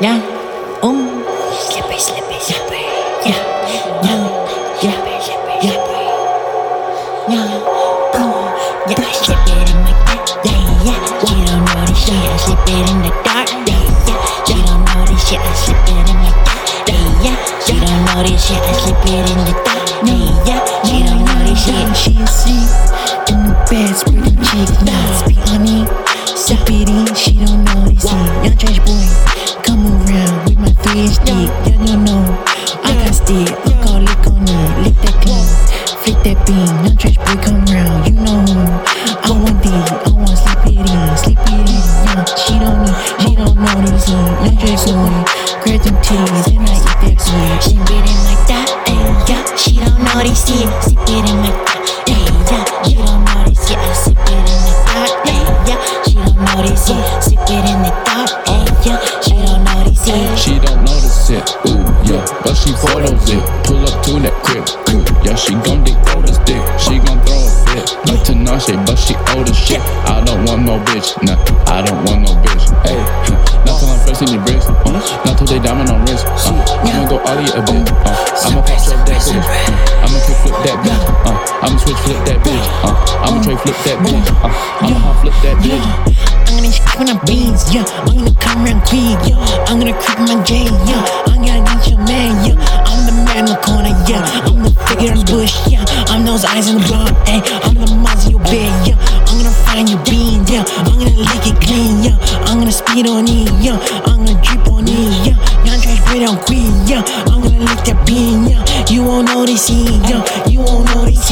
yeah, um, slippy, slippy, slippy, yeah, yeah, yeah, yeah, yeah, um, yeah, I slip it in my dark, yeah, yeah. She don't know this shit, I slip it in the dark, yeah, yeah. She don't know this shit, I slip it in my dark, yeah, yeah. She don't know this shit, I slip it in the dark, yeah, yeah. She don't know this shit. She asleep in the bed, spreading cheek, nuts be honey. In, she don't know this shit. Young trash boy, come around with my three inch dick, yeah, you know. I got stick, look all lick on it, lick that clean, flick that bean. Young trash boy, come round, you know who. I want D, I want slip it in, slip it in. Yeah, she don't need, she don't know this in. Young trash boy, grab them titties and I eat that shit. She bit it like that, ayy, yeah. She don't know this shit, sip it in like that, ayy, yeah. She don't know this shit, I sip it in the dark, ayy, yeah. She don't know this shit, sip it in the dark, it. Pull up to that crib, ooh, yeah, she gon' dig for this dick. She gon' throw a fit, like Tinashe, but she old as shit. I don't want no bitch, nah, I don't want no bitch. Hey, not till I'm flexing your bricks, uh, not till they diamond on wrist. Uh, I'ma go all a bit, uh, I'ma pop up that bitch, uh, I'ma kick flip that bitch, uh, I'ma switch flip that bitch, uh, I'ma tray flip that bitch, uh, I'ma hop flip that bitch. I'm gonna shake on the beans, yeah. I'm gonna come around quick, yeah. I'm gonna creep my J, yeah. Those eyes in the block, ayy. I'm the mouse in your yeah. I'm gonna find your beans, yeah. I'm gonna lick it clean, yeah. I'm gonna speed on it, yeah. I'm gonna drip on it, yeah. Bread on queen, yeah. I'm gonna lick that bean, yeah. You won't know this here, yeah. You won't know this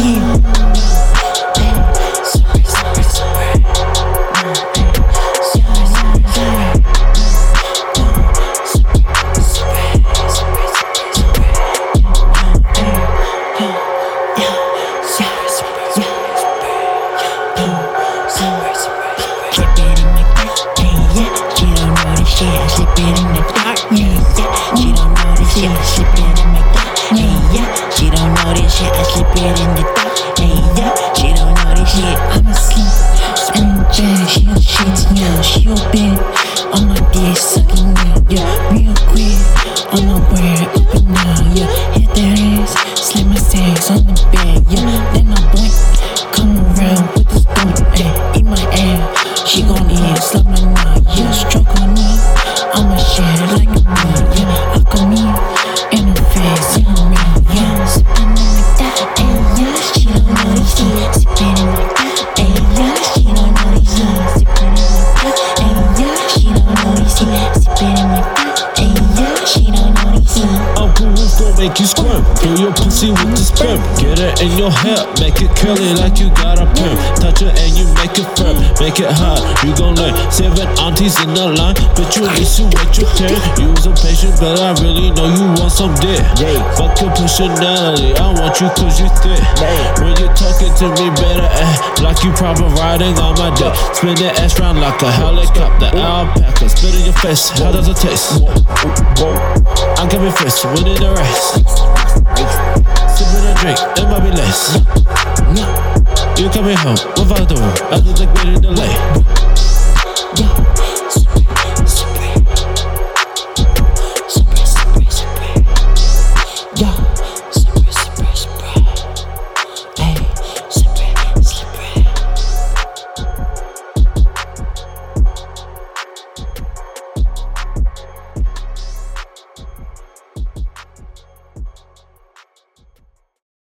It in yeah, yeah. She don't know this shit, I slip it in the dark, yeah. She don't know this shit, I slip it in my dark, yeah, yeah. She don't know this shit, I slip it in the dark, yeah, yeah. She don't know this shit, I'm the she. She on my sucking yeah. Real on my yeah. Hit that ass, my on the bed, yeah. Make you squirm. Fill your pussy with the sperm. Get it in your hair, make it curly like you got a perm. Touch it and you make it firm, make it hot. You gon' learn. Seven aunties in the line, but you need to wait your turn. You was a patient, but I really know you want some dick. Fuck your personality, I want you cause you thick. When you talking to me, better act like you proper riding on my dick. Spin that ass round like a helicopter. Alpaca, spit in your face. How does it taste? I'm coming first, winning the race. Sipping a drink, it might be less. You coming home without the room, after the greater delay.